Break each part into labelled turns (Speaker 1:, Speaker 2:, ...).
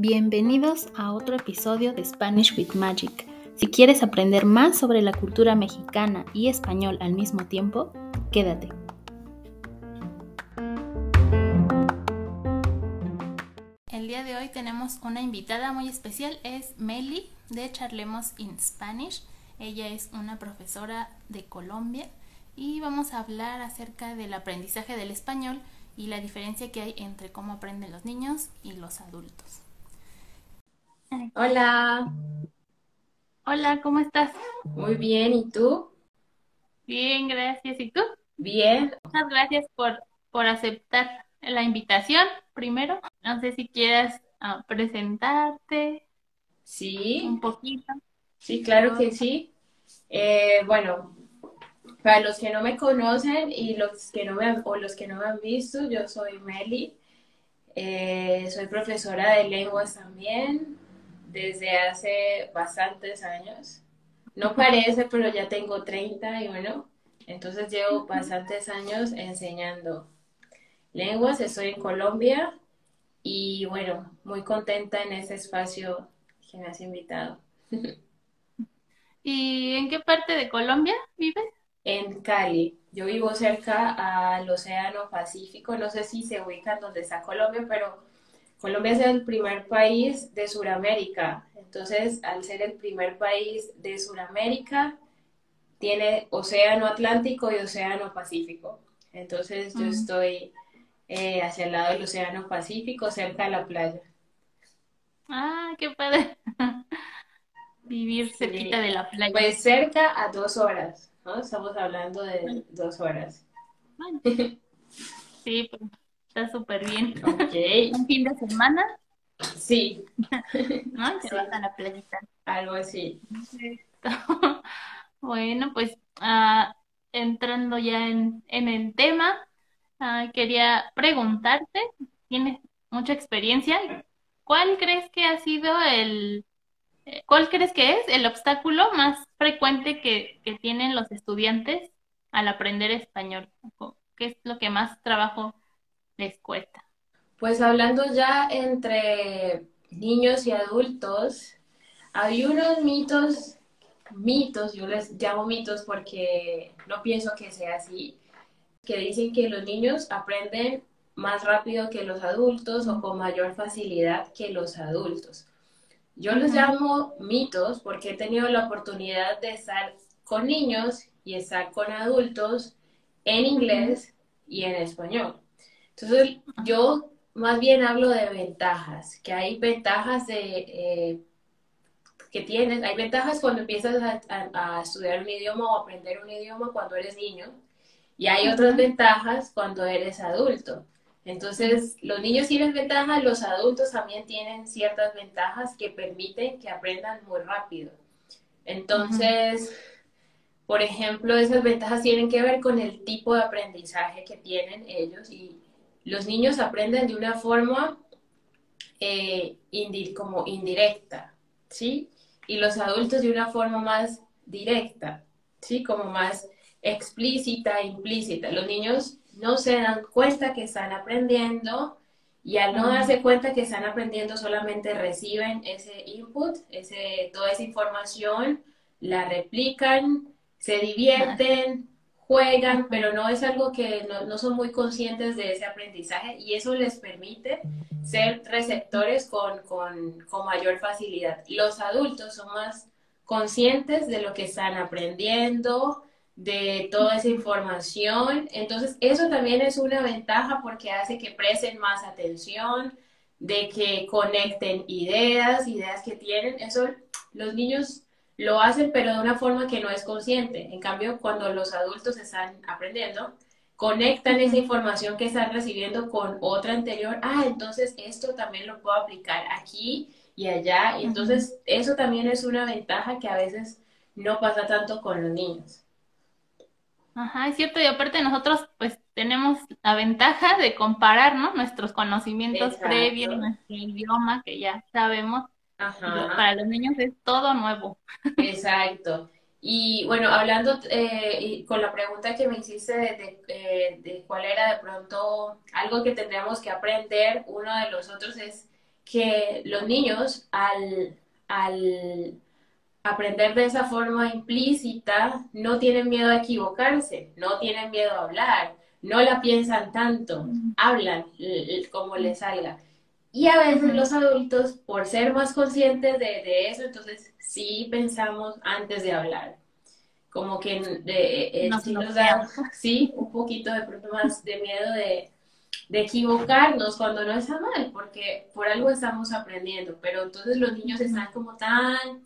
Speaker 1: Bienvenidos a otro episodio de Spanish with Magic. Si quieres aprender más sobre la cultura mexicana y español al mismo tiempo, quédate. El día de hoy tenemos una invitada muy especial, es Meli de Charlemos in Spanish. Ella es una profesora de Colombia y vamos a hablar acerca del aprendizaje del español y la diferencia que hay entre cómo aprenden los niños y los adultos.
Speaker 2: Hola,
Speaker 1: Hola, ¿cómo estás?
Speaker 2: muy bien, ¿y tú?
Speaker 1: Bien, gracias. ¿Y tú?
Speaker 2: Bien,
Speaker 1: Muchas gracias por, por aceptar la invitación primero. No sé si quieras ah, presentarte
Speaker 2: sí,
Speaker 1: un poquito.
Speaker 2: sí, claro que sí. Eh, bueno, para los que no me conocen y los que no me han- o los que no me han visto, yo soy Meli, Eh, soy profesora de lenguas también desde hace bastantes años. No parece, pero ya tengo 31, entonces llevo bastantes años enseñando lenguas. Estoy en Colombia y bueno, muy contenta en este espacio que me has invitado.
Speaker 1: ¿Y en qué parte de Colombia vives?
Speaker 2: En Cali, yo vivo cerca al Océano Pacífico, no sé si se ubican donde está Colombia, pero Colombia es el primer país de Sudamérica. Entonces, al ser el primer país de Sudamérica, tiene Océano Atlántico y Océano Pacífico. Entonces, yo estoy eh, hacia el lado del Océano Pacífico, cerca de la playa.
Speaker 1: Ah, qué padre. Vivir cerquita
Speaker 2: Sí.
Speaker 1: de la playa.
Speaker 2: Pues cerca a dos horas, ¿no? Estamos hablando de dos horas.
Speaker 1: Sí, pues, está súper bien. Un fin de semana,
Speaker 2: sí,
Speaker 1: ¿no? Te
Speaker 2: Sí.
Speaker 1: vas a la playita.
Speaker 2: algo así.
Speaker 1: Bueno, pues ah, entrando ya en, en el tema, ah, quería preguntarte, tienes mucha experiencia, ¿cuál crees que ha sido el, eh, cuál crees que es el obstáculo más frecuente que, que tienen los estudiantes al aprender español? ¿Qué es lo que más trabajo les cuesta?
Speaker 2: Pues hablando ya entre niños y adultos, hay unos mitos, mitos, yo les llamo mitos porque no pienso que sea así, que dicen que los niños aprenden más rápido que los adultos o con mayor facilidad que los adultos. Yo los llamo mitos porque he tenido la oportunidad de estar con niños y estar con adultos en inglés y en español. Entonces, yo más bien hablo de ventajas, que hay ventajas de, eh, que tienes, hay ventajas cuando empiezas a, a- a estudiar un idioma o aprender un idioma cuando eres niño, y hay otras ventajas cuando eres adulto. Entonces, los niños tienen ventajas, los adultos también tienen ciertas ventajas que permiten que aprendan muy rápido. Entonces, por ejemplo, esas ventajas tienen que ver con el tipo de aprendizaje que tienen ellos y los niños aprenden de una forma eh, indi- como indirecta, ¿sí? Y los adultos de una forma más directa, ¿sí? Como más explícita, implícita. Los niños no se dan cuenta que están aprendiendo y al no darse cuenta que están aprendiendo solamente reciben ese input, ese, toda esa información, la replican, se divierten, juegan, pero no es algo que no, no son muy conscientes de ese aprendizaje y eso les permite ser receptores con, con, con mayor facilidad. Los adultos son más conscientes de lo que están aprendiendo, de toda esa información. Entonces, eso también es una ventaja porque hace que presten más atención, de que conecten ideas, ideas que tienen. Eso los niños lo hacen, pero de una forma que no es consciente. En cambio, cuando los adultos están aprendiendo, conectan esa información que están recibiendo con otra anterior. Ah, entonces esto también lo puedo aplicar aquí y allá. Y entonces, eso también es una ventaja que a veces no pasa tanto con los niños.
Speaker 1: Ajá, es cierto, y aparte nosotros pues tenemos la ventaja de comparar, ¿no? Nuestros conocimientos previos, nuestro idioma que ya sabemos,
Speaker 2: Ajá.
Speaker 1: para los niños es todo nuevo.
Speaker 2: Exacto. Y bueno, hablando eh, y con la pregunta que me hiciste de, de, eh, de cuál era de pronto algo que tendríamos que aprender uno de los otros es que los niños al, al aprender de esa forma implícita no tienen miedo a equivocarse, no tienen miedo a hablar, no la piensan tanto, hablan como les salga. Y a veces los adultos, por ser más conscientes de, eso, entonces sí pensamos antes de hablar. Como que de, sí nos da, sí, un poquito de pronto más de miedo de, de equivocarnos cuando no está mal, porque por algo estamos aprendiendo, pero entonces los niños están como tan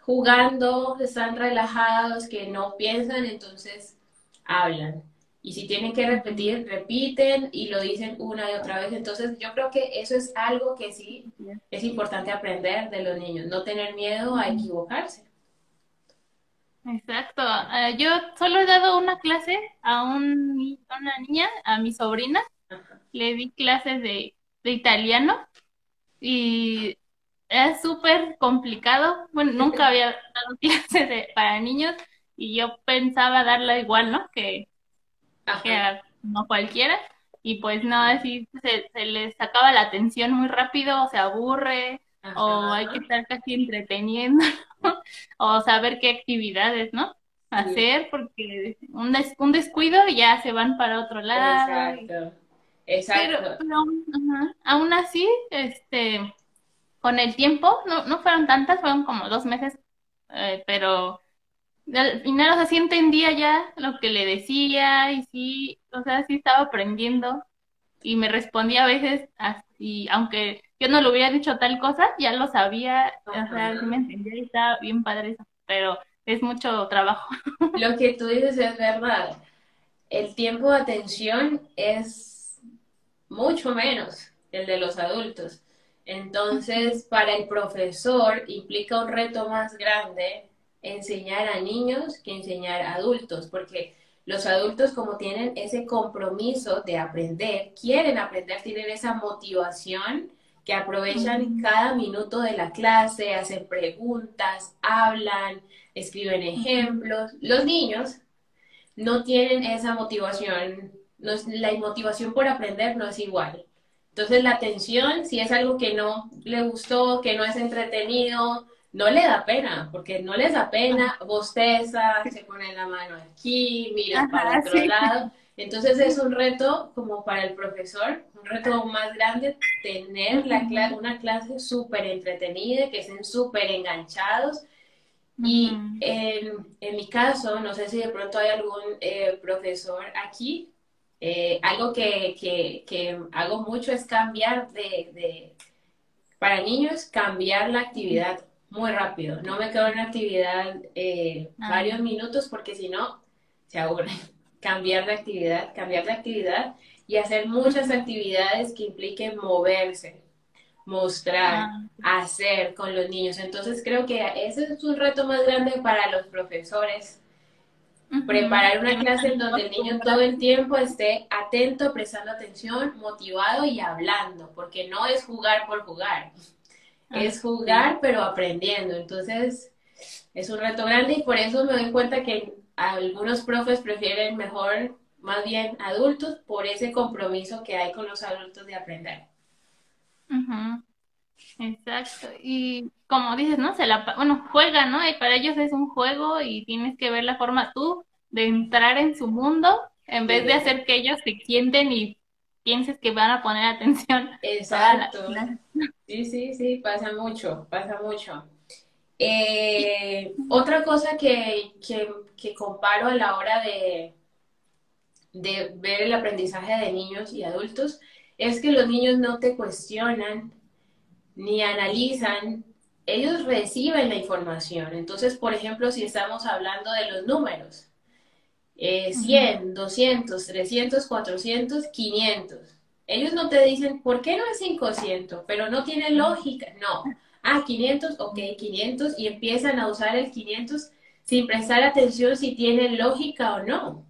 Speaker 2: jugando, están relajados, que no piensan, entonces hablan. Y si tienen que repetir, repiten y lo dicen una y otra vez. Entonces yo creo que eso es algo que sí es importante aprender de los niños, no tener miedo a equivocarse.
Speaker 1: Exacto. Eh, yo solo he dado una clase a, un, una niña, a mi sobrina. Le di clases de, de italiano y es súper complicado. Bueno, nunca había dado clases de, para niños y yo pensaba darla igual, ¿no? Que, no cualquiera. Y pues no, así se, se les acaba la atención muy rápido, o se aburre, o hay que estar casi entreteniendo, o saber qué actividades, ¿no? Hacer, porque un, un descuido ya se van para otro lado. Exacto. Exacto. Pero, aún así, este, con el tiempo, no, no fueron tantas, fueron como dos meses, eh, pero al final, o sea, sí entendía ya lo que le decía y sí, o sea, sí estaba aprendiendo y me respondía a veces así, aunque yo no le hubiera dicho tal cosa, ya lo sabía, o sea, sí me entendía y estaba bien padre eso, pero es mucho trabajo.
Speaker 2: Lo que tú dices es verdad. El tiempo de atención es mucho menos el de los adultos. Entonces, para el profesor implica un reto más grande enseñar a niños que enseñar a adultos, porque los adultos como tienen ese compromiso de aprender, quieren aprender, tienen esa motivación que aprovechan cada minuto de la clase, hacen preguntas, hablan, escriben ejemplos. Los niños no tienen esa motivación, la motivación por aprender no es igual. Entonces la atención, si es algo que no le gustó, que no es entretenido, no le da pena, porque no les da pena, bosteza, se pone la mano aquí, mira para otro lado. Entonces es un reto como para el profesor, un reto más grande, tener la una clase súper entretenida, que estén súper enganchados. Y en, en, mi caso, no sé si de pronto hay algún eh, profesor aquí, eh, algo que, que, que, hago mucho es cambiar de, de, para niños, cambiar la actividad muy rápido. No me quedo en la actividad eh, ah. varios minutos porque si no, se aburre. Cambiar de actividad, cambiar de actividad y hacer muchas actividades que impliquen moverse, mostrar, ah. hacer con los niños. Entonces creo que ese es un reto más grande para los profesores Preparar una clase en donde el niño todo el tiempo esté atento, prestando atención, motivado y hablando, porque no es jugar por jugar, es jugar pero aprendiendo. Entonces, es un reto grande y por eso me doy cuenta que algunos profes prefieren mejor, más bien adultos, por ese compromiso que hay con los adultos de aprender.
Speaker 1: Exacto. Y como dices, ¿no? Se la, bueno, juega, ¿no? Y para ellos es un juego y tienes que ver la forma tú de entrar en su mundo en vez de hacer que ellos se sienten y pienses que van a poner atención.
Speaker 2: Exacto. Sí, sí, sí, pasa mucho, pasa mucho. Eh, otra cosa que, que, comparo a la hora de, de ver el aprendizaje de niños y adultos es que los niños no te cuestionan ni analizan, ellos reciben la información. Entonces, por ejemplo, si estamos hablando de los números, 100, 200, 300, 400, 500. Ellos no te dicen, ¿por qué no es 500? Pero no tiene lógica. No. Ah, 500, ok, 500. Y empiezan a usar el 500 sin prestar atención si tiene lógica o no.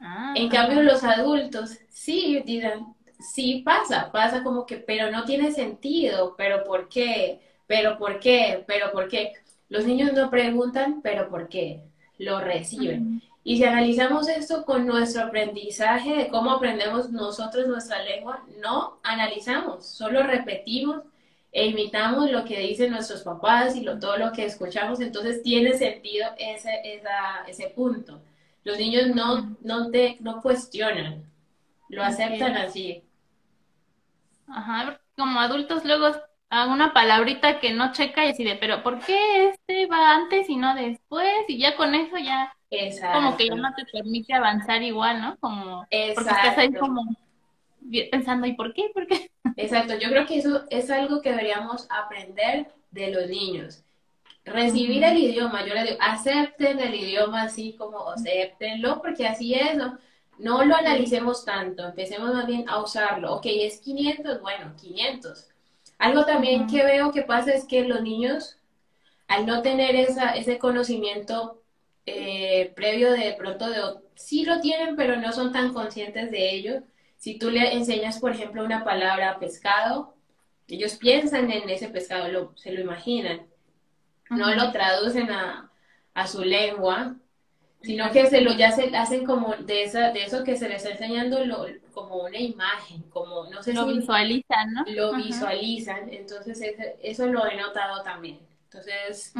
Speaker 2: Ah, en cambio, los adultos sí dirán, sí pasa, pasa como que, pero no tiene sentido, pero ¿por qué? Pero ¿por qué? Pero ¿por qué? Los niños no preguntan, pero ¿por qué? Lo reciben. Y si analizamos esto con nuestro aprendizaje de cómo aprendemos nosotros nuestra lengua, no analizamos, solo repetimos e imitamos lo que dicen nuestros papás y lo, todo lo que escuchamos, entonces tiene sentido ese, ese punto. Los niños no, no, te, no cuestionan, lo aceptan así.
Speaker 1: Ajá, como adultos luego a una palabrita que no checa y decide, pero ¿por qué este va antes y no después? Y ya con eso ya como que ya no te permite avanzar igual, ¿no? Como porque estás ahí como pensando, ¿y por qué? ¿Por qué?
Speaker 2: Exacto, yo creo que eso es algo que deberíamos aprender de los niños. Recibir el idioma, yo les digo, acepten el idioma así como aceptenlo, porque así es, ¿no? No lo analicemos tanto, empecemos más bien a usarlo. Ok, es 500, bueno, 500. Algo también que veo que pasa es que los niños, al no tener esa, ese conocimiento eh, previo de pronto de, sí lo tienen, pero no son tan conscientes de ello, si tú le enseñas, por ejemplo, una palabra pescado, ellos piensan en ese pescado, se lo imaginan. No lo traducen a, su lengua, sino que se lo ya se hacen como de esa de eso que se les está enseñando como una imagen, como no sé
Speaker 1: lo visualizan, ¿no?
Speaker 2: Lo visualizan, entonces eso lo he notado también. Entonces,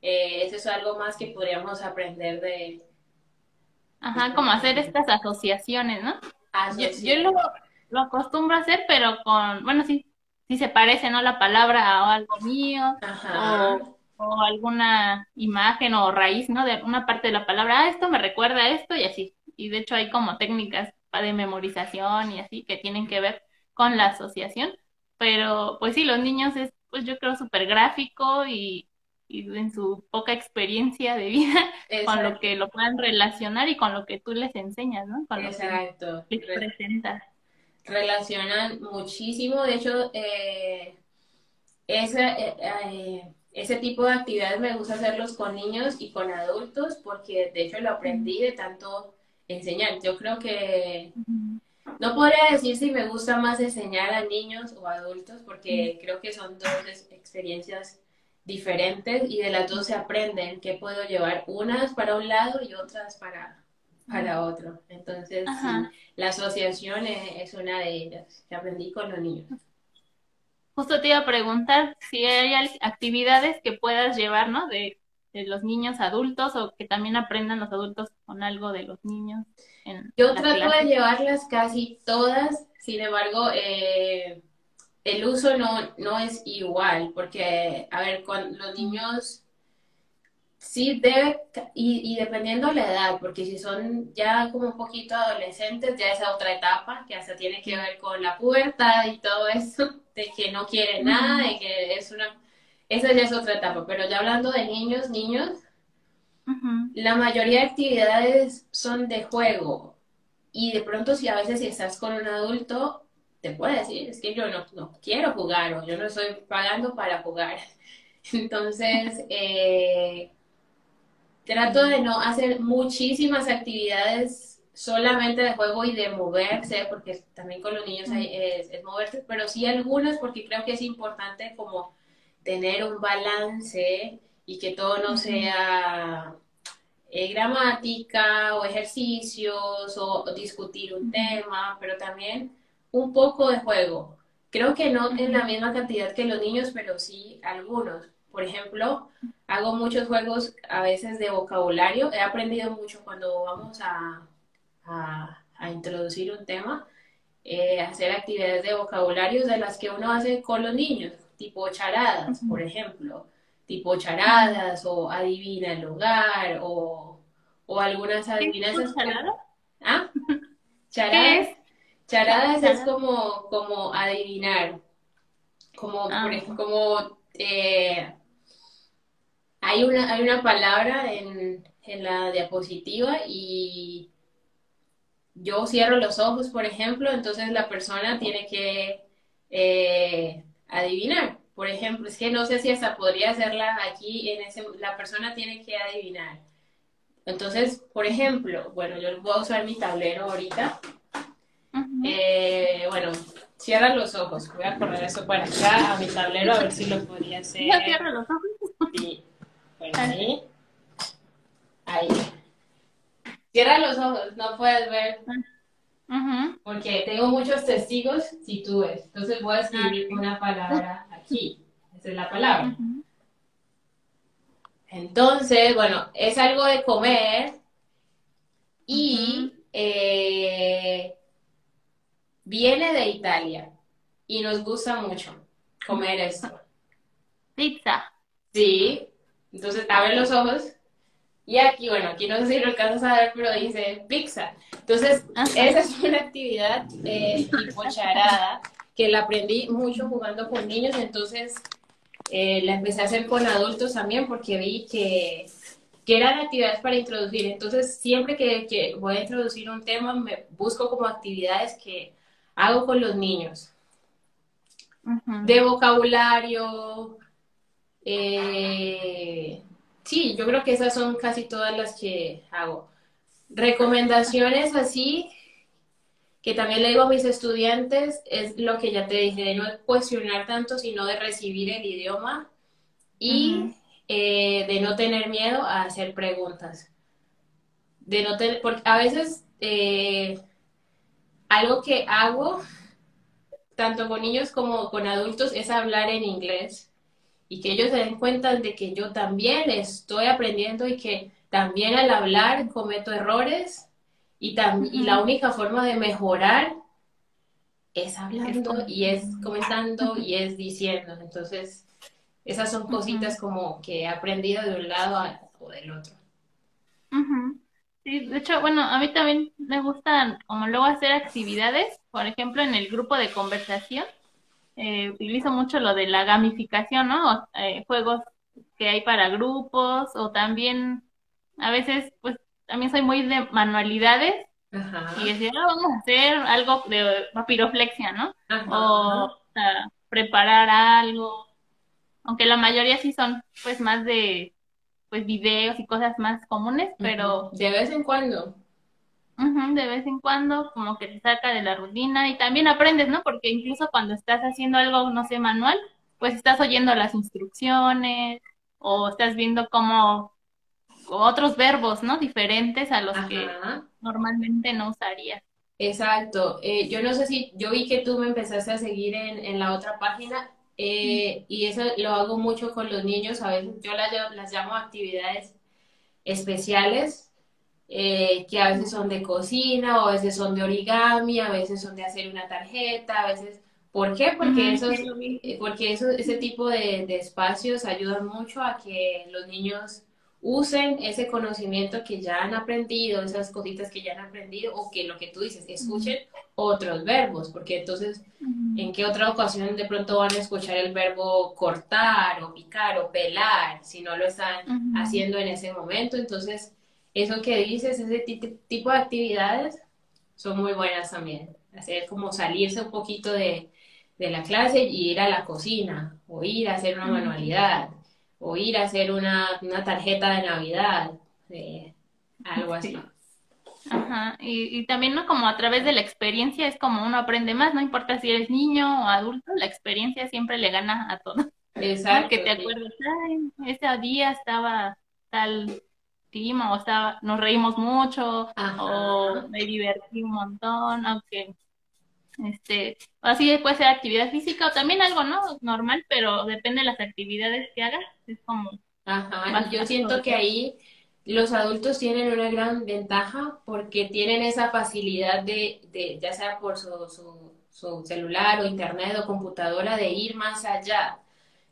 Speaker 2: eh, eso es algo más que podríamos aprender de...
Speaker 1: Ajá, como hacer estas asociaciones, ¿no? Yo, lo, acostumbro a hacer, pero con, bueno, sí, sí se parece, ¿no? La palabra a algo mío, o, alguna imagen o raíz, ¿no? De una parte de la palabra, ah, esto me recuerda a esto y así. Y de hecho hay como técnicas de memorización y así que tienen que ver con la asociación. Pero pues sí, los niños es, pues yo creo, súper gráfico y, y en su poca experiencia de vida con lo que lo puedan relacionar y con lo que tú les enseñas, ¿no? Con
Speaker 2: Exacto.
Speaker 1: Lo que les presentas.
Speaker 2: Relacionan muchísimo, de hecho, eh, ese, eh, eh, ese tipo de actividades me gusta hacerlos con niños y con adultos porque de hecho lo aprendí de tanto enseñar. Yo creo que no podría decir si me gusta más enseñar a niños o adultos porque creo que son dos experiencias diferentes y de las dos se aprenden que puedo llevar unas para un lado y otras para, para otro. Entonces, la asociación es, una de ellas que aprendí con los niños.
Speaker 1: Justo te iba a preguntar si hay actividades que puedas llevar, ¿no? De, los niños adultos o que también aprendan los adultos con algo de los niños.
Speaker 2: Yo trato de llevarlas casi todas, sin embargo, eh, el uso no, no es igual, porque, a ver, con los niños sí debe, y, y, dependiendo la edad, porque si son ya como un poquito adolescentes, ya es otra etapa que hasta tiene que ver con la pubertad y todo eso, de que no quiere nada, y que es una, esa ya es otra etapa, pero ya hablando de niños, niños, la mayoría de actividades son de juego, y de pronto si a veces si estás con un adulto, te puede decir, es que yo no, no quiero jugar o yo no estoy pagando para jugar. Entonces, eh, trato de no hacer muchísimas actividades solamente de juego y de moverse, porque también con los niños es, es, moverse, pero sí algunas porque creo que es importante como tener un balance y que todo no sea eh, gramática o ejercicios o discutir un tema, pero también un poco de juego. Creo que no en la misma cantidad que los niños, pero sí algunos. Por ejemplo, hago muchos juegos a veces de vocabulario. He aprendido mucho cuando vamos a, a, introducir un tema, eh, hacer actividades de vocabulario de las que uno hace con los niños, tipo charadas, por ejemplo. Tipo charadas o adivina el lugar o, o algunas adivinanzas. ¿Ah?
Speaker 1: ¿Charadas?
Speaker 2: Charadas es como, como adivinar, como, ah. por ejemplo, como eh, hay, una, hay una palabra en, la diapositiva y yo cierro los ojos, por ejemplo, entonces la persona tiene que eh, adivinar. Por ejemplo, es que no sé si hasta podría hacerla aquí, en ese, la persona tiene que adivinar. Entonces, por ejemplo, bueno, yo voy a usar mi tablero ahorita eh, bueno, cierra los ojos. Voy a poner eso para acá a mi tablero a ver si lo podía hacer.
Speaker 1: Ya cierra los ojos.
Speaker 2: Sí. Bueno, ahí. Ahí. Cierra los ojos, no puedes ver. Porque tengo muchos testigos si tú ves. Entonces voy a escribir una palabra aquí. Esa es la palabra. Entonces, bueno, es algo de comer y eh, viene de Italia y nos gusta mucho comer esto.
Speaker 1: Pizza.
Speaker 2: Sí, entonces abre los ojos y aquí, bueno, aquí no sé si lo alcanzas a ver, pero dice pizza. Entonces,
Speaker 1: Ajá.
Speaker 2: esa es una actividad eh, tipo charada que la aprendí mucho jugando con niños, entonces eh, la empecé a hacer con adultos también porque vi que, que eran actividades para introducir. Entonces, siempre que, que voy a introducir un tema, me busco como actividades que hago con los niños. De vocabulario, eh, sí, yo creo que esas son casi todas las que hago. Recomendaciones así, que también le digo a mis estudiantes, es lo que ya te dije, de no cuestionar tanto, sino de recibir el idioma y eh, de no tener miedo a hacer preguntas. De no tener, porque a veces eh, algo que hago, tanto con niños como con adultos, es hablar en inglés y que ellos se den cuenta de que yo también estoy aprendiendo y que también al hablar cometo errores y, tam- y la única forma de mejorar es hablando y es comentando y es diciendo. Entonces, esas son cositas como que he aprendido de un lado a- o del otro.
Speaker 1: Ujú. Sí, de hecho, bueno, a mí también me gustan como luego hacer actividades, por ejemplo, en el grupo de conversación, eh, utilizo mucho lo de la gamificación, ¿no? O, eh, juegos que hay para grupos o también a veces, pues, también soy muy de manualidades
Speaker 2: Ajá,
Speaker 1: y decir, "Ah, vamos a hacer algo de papiroflexia, ¿no?
Speaker 2: ajá,
Speaker 1: O, o sea, preparar algo, aunque la mayoría sí son, pues, más de, pues, videos y cosas más comunes, pero
Speaker 2: De vez en cuando.
Speaker 1: De vez en cuando, como que te saca de la rutina y también aprendes, ¿no? Porque incluso cuando estás haciendo algo, no sé, manual, pues estás oyendo las instrucciones o estás viendo como otros verbos, ¿no? Diferentes a los que normalmente no usarías.
Speaker 2: Exacto. Eh, yo no sé si, yo vi que tú me empezaste a seguir en, en la otra página eh, y eso lo hago mucho con los niños. A veces yo las, las llamo actividades especiales, eh, que a veces son de cocina, o a veces son de origami, a veces son de hacer una tarjeta, a veces... ¿Por qué? Porque esos, eh, porque eso, ese tipo de, de espacios ayudan mucho a que los niños usen ese conocimiento que ya han aprendido, esas cositas que ya han aprendido, o que lo que tú dices, escuchen otros verbos, porque entonces. ¿en qué otra ocasión de pronto van a escuchar el verbo cortar o picar o pelar si no lo están haciendo en ese momento? Entonces, eso que dices, ese ti- tipo de actividades son muy buenas también. Hacer como salirse un poquito de, de la clase y ir a la cocina, o ir a hacer una manualidad, o ir a hacer una, una tarjeta de Navidad, eh, algo así.
Speaker 1: Sí. Ajá, y, y también, ¿no? Como a través de la experiencia es como uno aprende más, no importa si eres niño o adulto, la experiencia siempre le gana a todo. ¿no?
Speaker 2: Exacto.
Speaker 1: Que te acuerdas, ay, ese día estaba tal o estaba, nos reímos mucho,
Speaker 2: Ajá.
Speaker 1: o me divertí un montón, aunque, este, así puede ser actividad física o también algo, ¿no? Normal, pero depende de las actividades que hagas, es como
Speaker 2: Ajá, yo siento que ahí los adultos tienen una gran ventaja porque tienen esa facilidad de, de ya sea por su, su, su celular o internet o computadora, de ir más allá,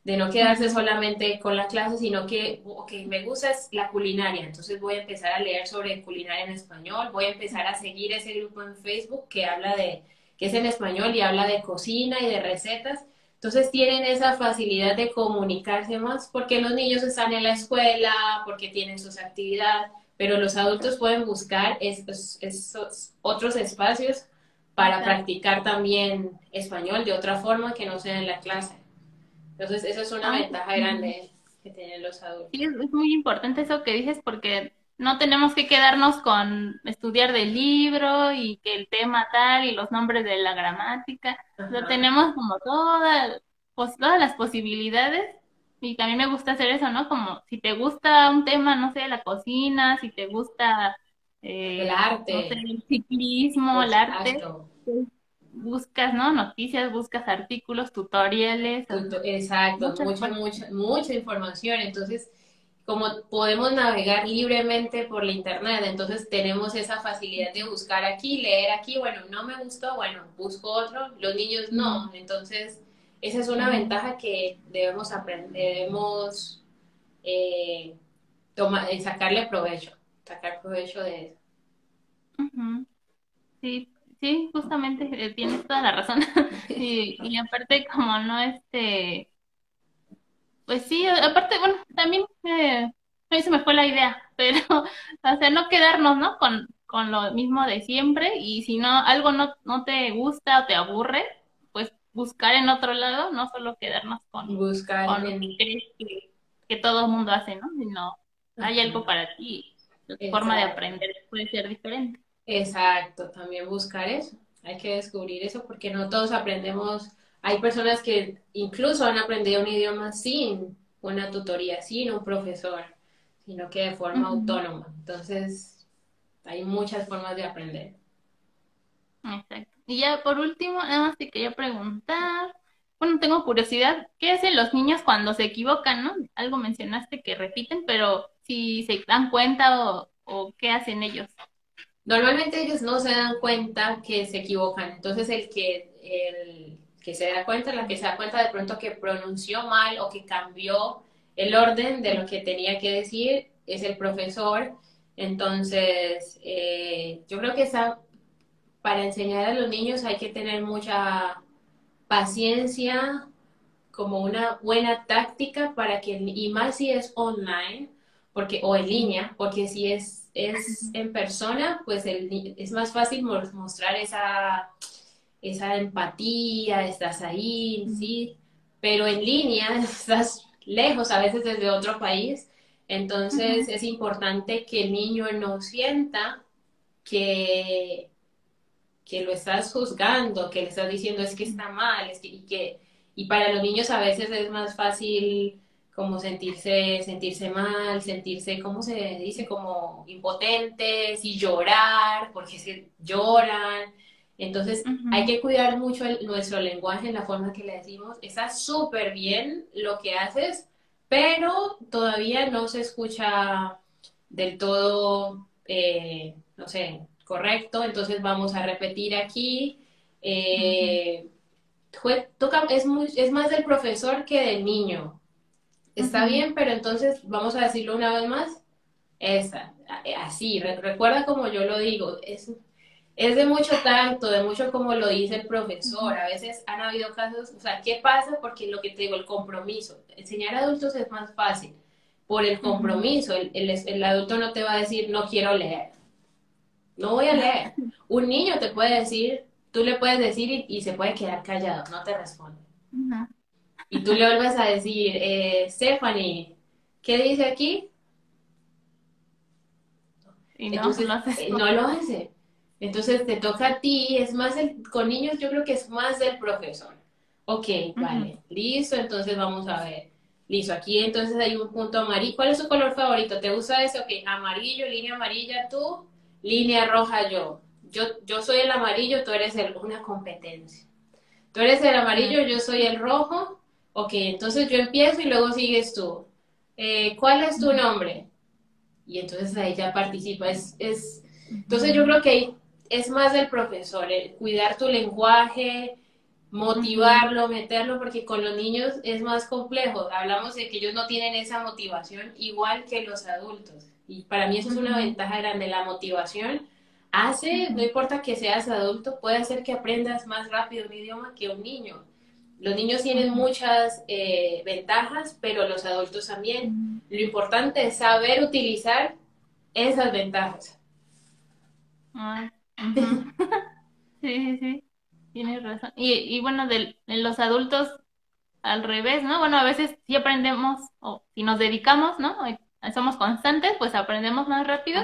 Speaker 2: de no quedarse solamente con la clase, sino que, ok, me gusta es la culinaria, entonces voy a empezar a leer sobre culinaria en español, voy a empezar a seguir ese grupo en Facebook que habla de, que es en español y habla de cocina y de recetas. Entonces tienen esa facilidad de comunicarse más porque los niños están en la escuela, porque tienen sus actividades, pero los adultos pueden buscar esos, esos otros espacios para practicar también español de otra forma que no sea en la clase. Entonces esa es una
Speaker 1: Ah,
Speaker 2: ventaja grande que tienen los adultos.
Speaker 1: Sí, es, muy importante eso que dices porque no tenemos que quedarnos con estudiar del libro y que el tema tal y los nombres de la gramática. O sea,
Speaker 2: Ajá.
Speaker 1: tenemos como toda, pues, todas las posibilidades y también me gusta hacer eso, ¿no? Como si te gusta un tema, no sé, la cocina, si te gusta
Speaker 2: el
Speaker 1: eh, no sé,
Speaker 2: arte,
Speaker 1: el ciclismo, el arte. Buscas, ¿no? Noticias, buscas artículos, tutoriales,
Speaker 2: Exacto, mucha, mucha, mucha información. Entonces, como podemos navegar libremente por la internet, entonces tenemos esa facilidad de buscar aquí, leer aquí, bueno, no me gustó, bueno, busco otro, los niños no. Entonces, esa es una ventaja que debemos aprender, debemos eh, toma- eh, sacarle provecho, sacar provecho de eso.
Speaker 1: Sí, sí, justamente eh, tienes toda la razón. Y, y aparte, como no, este, pues sí, aparte, bueno, también eh, a mí se me fue la idea, pero, o sea, no quedarnos, ¿no? Con, con lo mismo de siempre y si no, algo no, no te gusta o te aburre, pues buscar en otro lado, no solo quedarnos con,
Speaker 2: Buscar
Speaker 1: con lo que crees que, que todo el mundo hace, ¿no? Sino hay algo para ti, tu forma de aprender puede ser diferente.
Speaker 2: Exacto, también buscar eso. Hay que descubrir eso porque no todos aprendemos. Hay personas que incluso han aprendido un idioma sin una tutoría, sin un profesor, sino que de forma autónoma. Entonces, hay muchas formas de aprender.
Speaker 1: Exacto. Y ya por último, nada más te quería preguntar, bueno, tengo curiosidad, ¿qué hacen los niños cuando se equivocan, no? Algo mencionaste que repiten, pero si se dan cuenta o, o qué hacen ellos.
Speaker 2: Normalmente ellos no se dan cuenta que se equivocan. Entonces, el que, el que se da cuenta, la que se da cuenta de pronto que pronunció mal o que cambió el orden de lo que tenía que decir es el profesor. Entonces, eh, yo creo que esa, para enseñar a los niños hay que tener mucha paciencia, como una buena táctica para que, y más si es online, porque, o en línea, porque si es, es en persona, pues el, es más fácil mo- mostrar esa, esa empatía, estás ahí, sí, pero en línea estás lejos, a veces desde otro país, entonces es importante que el niño no sienta que que lo estás juzgando, que le estás diciendo es que está mal, es que, y que, y para los niños a veces es más fácil como sentirse, sentirse mal, sentirse, ¿cómo se dice? Como impotentes y llorar, porque se lloran. Entonces hay que cuidar mucho el- nuestro lenguaje en la forma que le decimos. Está súper bien lo que haces, pero todavía no se escucha del todo, eh, no sé, correcto. Entonces vamos a repetir aquí. Eh, toca, es, muy, es más del profesor que del niño. Está bien, pero entonces vamos a decirlo una vez más. Esa, a- así, re- recuerda como yo lo digo, es, es de mucho tacto, de mucho como lo dice el profesor. A veces han habido casos, o sea, ¿qué pasa? Porque lo que te digo, el compromiso. Enseñar a adultos es más fácil por el compromiso. El, el, el adulto no te va a decir, no quiero leer, no voy a leer. Un niño te puede decir, tú le puedes decir y, y se puede quedar callado, no te responde. Y tú le vuelves a decir, eh, Stephanie, ¿qué dice aquí?
Speaker 1: Y no,
Speaker 2: Entonces,
Speaker 1: haces
Speaker 2: eh, no lo hace. Entonces te toca a ti, es más el, con niños yo creo que es más del profesor. Ok, vale, listo, entonces vamos a ver. Listo, aquí entonces hay un punto amarillo. ¿Cuál es tu color favorito? ¿Te gusta ese? Ok, amarillo, línea amarilla tú, línea roja yo. Yo, yo soy el amarillo, tú eres el, una competencia. Tú eres el amarillo, yo soy el rojo. Ok, entonces yo empiezo y luego sigues tú. Eh, ¿cuál es tu nombre? y entonces ahí ya participa. Es, es, entonces yo creo que es más del profesor, el cuidar tu lenguaje, motivarlo, meterlo, porque con los niños es más complejo. Hablamos de que ellos no tienen esa motivación igual que los adultos. Y para mí eso es una ventaja grande. La motivación hace, no importa que seas adulto, puede hacer que aprendas más rápido un idioma que un niño. Los niños tienen muchas eh, ventajas, pero los adultos también. Lo importante es saber utilizar esas ventajas.
Speaker 1: Ah. Sí, sí, sí, tienes razón. Y, y bueno, de, los adultos al revés, ¿no? Bueno, a veces sí aprendemos, o si nos dedicamos, ¿no? Somos constantes, pues aprendemos más rápido.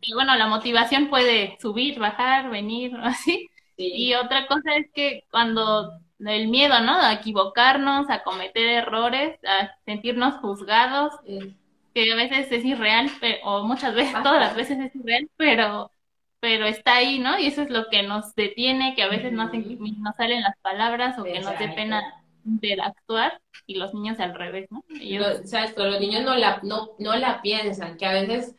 Speaker 1: Y bueno, la motivación puede subir, bajar, venir, así. Y otra cosa es que cuando el miedo, ¿no? A equivocarnos, a cometer errores, a sentirnos juzgados, que a veces es irreal, o muchas veces, todas las veces es irreal, pero, pero está ahí, ¿no? Y eso es lo que nos detiene, que a veces no, no salen las palabras o que nos dé pena interactuar y los niños al revés, ¿no?
Speaker 2: Exacto, los niños no la, no, no la piensan, que a veces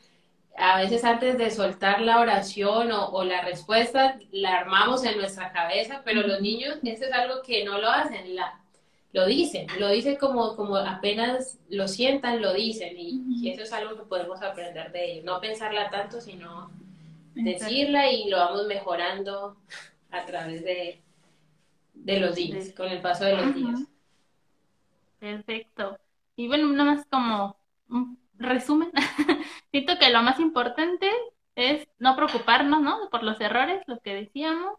Speaker 2: a veces antes de soltar la oración o, la respuesta, la armamos en nuestra cabeza, pero los niños, eso es algo que no lo hacen, la, lo dicen, lo dicen como, como apenas lo sientan, lo dicen, y, eso es algo que podemos aprender de ellos, no pensarla tanto, sino decirla y lo vamos mejorando a través de, de los días, con el paso de los días.
Speaker 1: Perfecto. Y bueno, nada más como resumen, siento que lo más importante es no preocuparnos, ¿no? Por los errores, lo que decíamos.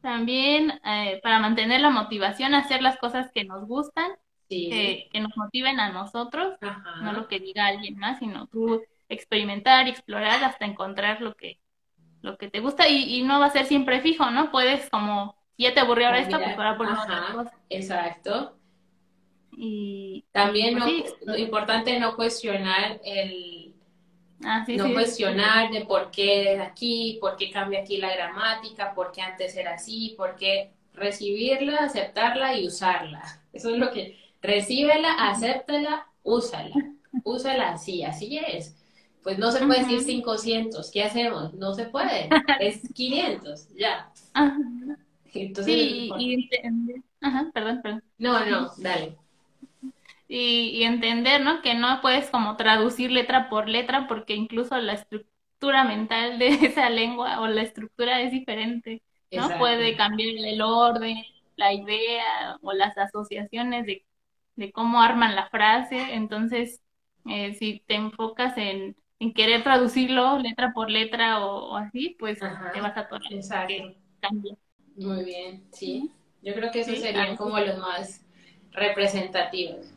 Speaker 1: También eh, para mantener la motivación, hacer las cosas que nos gustan, que, nos motiven a nosotros, no lo que diga alguien más, sino tú experimentar, explorar hasta encontrar lo que, lo que te gusta y, no va a ser siempre fijo, ¿no? Puedes como, ya te aburrió ahora esto, pues ahora por otra cosa.
Speaker 2: Exacto. Y también pues lo importante es no cuestionar el ah, no cuestionar de por qué aquí, por qué cambia aquí la gramática, por qué antes era así, por qué recibirla, aceptarla y usarla. Eso es lo que recíbela, acéptala, úsala. Úsala así, así es. Pues no se puede decir 500, ¿qué hacemos? No se puede, es 500, ya.
Speaker 1: Entonces, sí, y, Ajá, perdón, perdón.
Speaker 2: No, no, dale
Speaker 1: y, entender, ¿no? Que no puedes como traducir letra por letra porque incluso la estructura mental de esa lengua o la estructura es diferente, ¿no? Puede cambiar el orden, la idea o las asociaciones de, cómo arman la frase. Entonces, eh, si te enfocas en, querer traducirlo letra por letra o, así, pues te vas a tocar
Speaker 2: que Muy bien, sí. Yo creo que esos serían como los más representativos.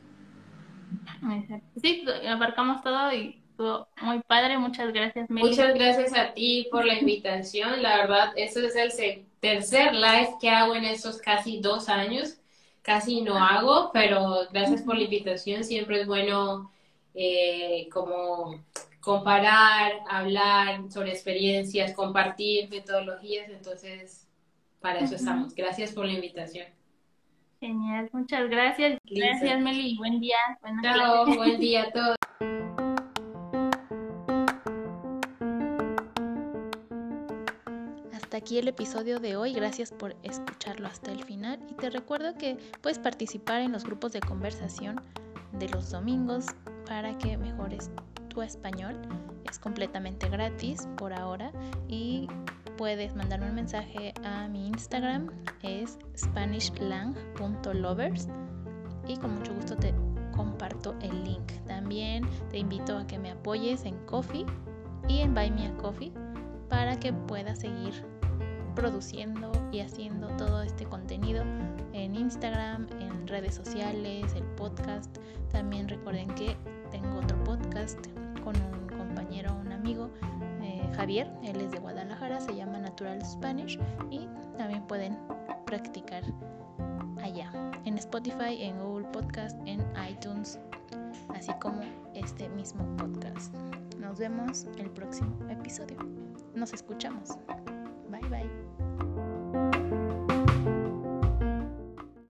Speaker 1: Sí, abarcamos todo y estuvo muy padre. Muchas gracias,
Speaker 2: Meli. Muchas gracias a ti por la invitación. La verdad, este es el tercer live que hago en estos casi dos años. Casi no hago, pero gracias por la invitación. Siempre es bueno eh, como comparar, hablar sobre experiencias, compartir metodologías. Entonces, para eso estamos. Gracias por la invitación.
Speaker 1: Genial, muchas gracias. Gracias, Meli. Buen día.
Speaker 2: Chao, buen día a todos.
Speaker 3: Hasta aquí el episodio de hoy. Gracias por escucharlo hasta el final. Y te recuerdo que puedes participar en los grupos de conversación de los domingos para que mejores tu español. Es completamente gratis por ahora y puedes mandarme un mensaje a mi Instagram, es spanishlang.lovers y con mucho gusto te comparto el link. También te invito a que me apoyes en Coffee y en Buy Me a Coffee para que puedas seguir produciendo y haciendo todo este contenido en Instagram, en redes sociales, el podcast. También recuerden que tengo otro podcast con un compañero, un amigo Javier, él es de Guadalajara, se llama Natural Spanish y también pueden practicar allá en Spotify, en Google Podcast, en iTunes, así como este mismo podcast. Nos vemos el próximo episodio. Nos escuchamos. Bye bye.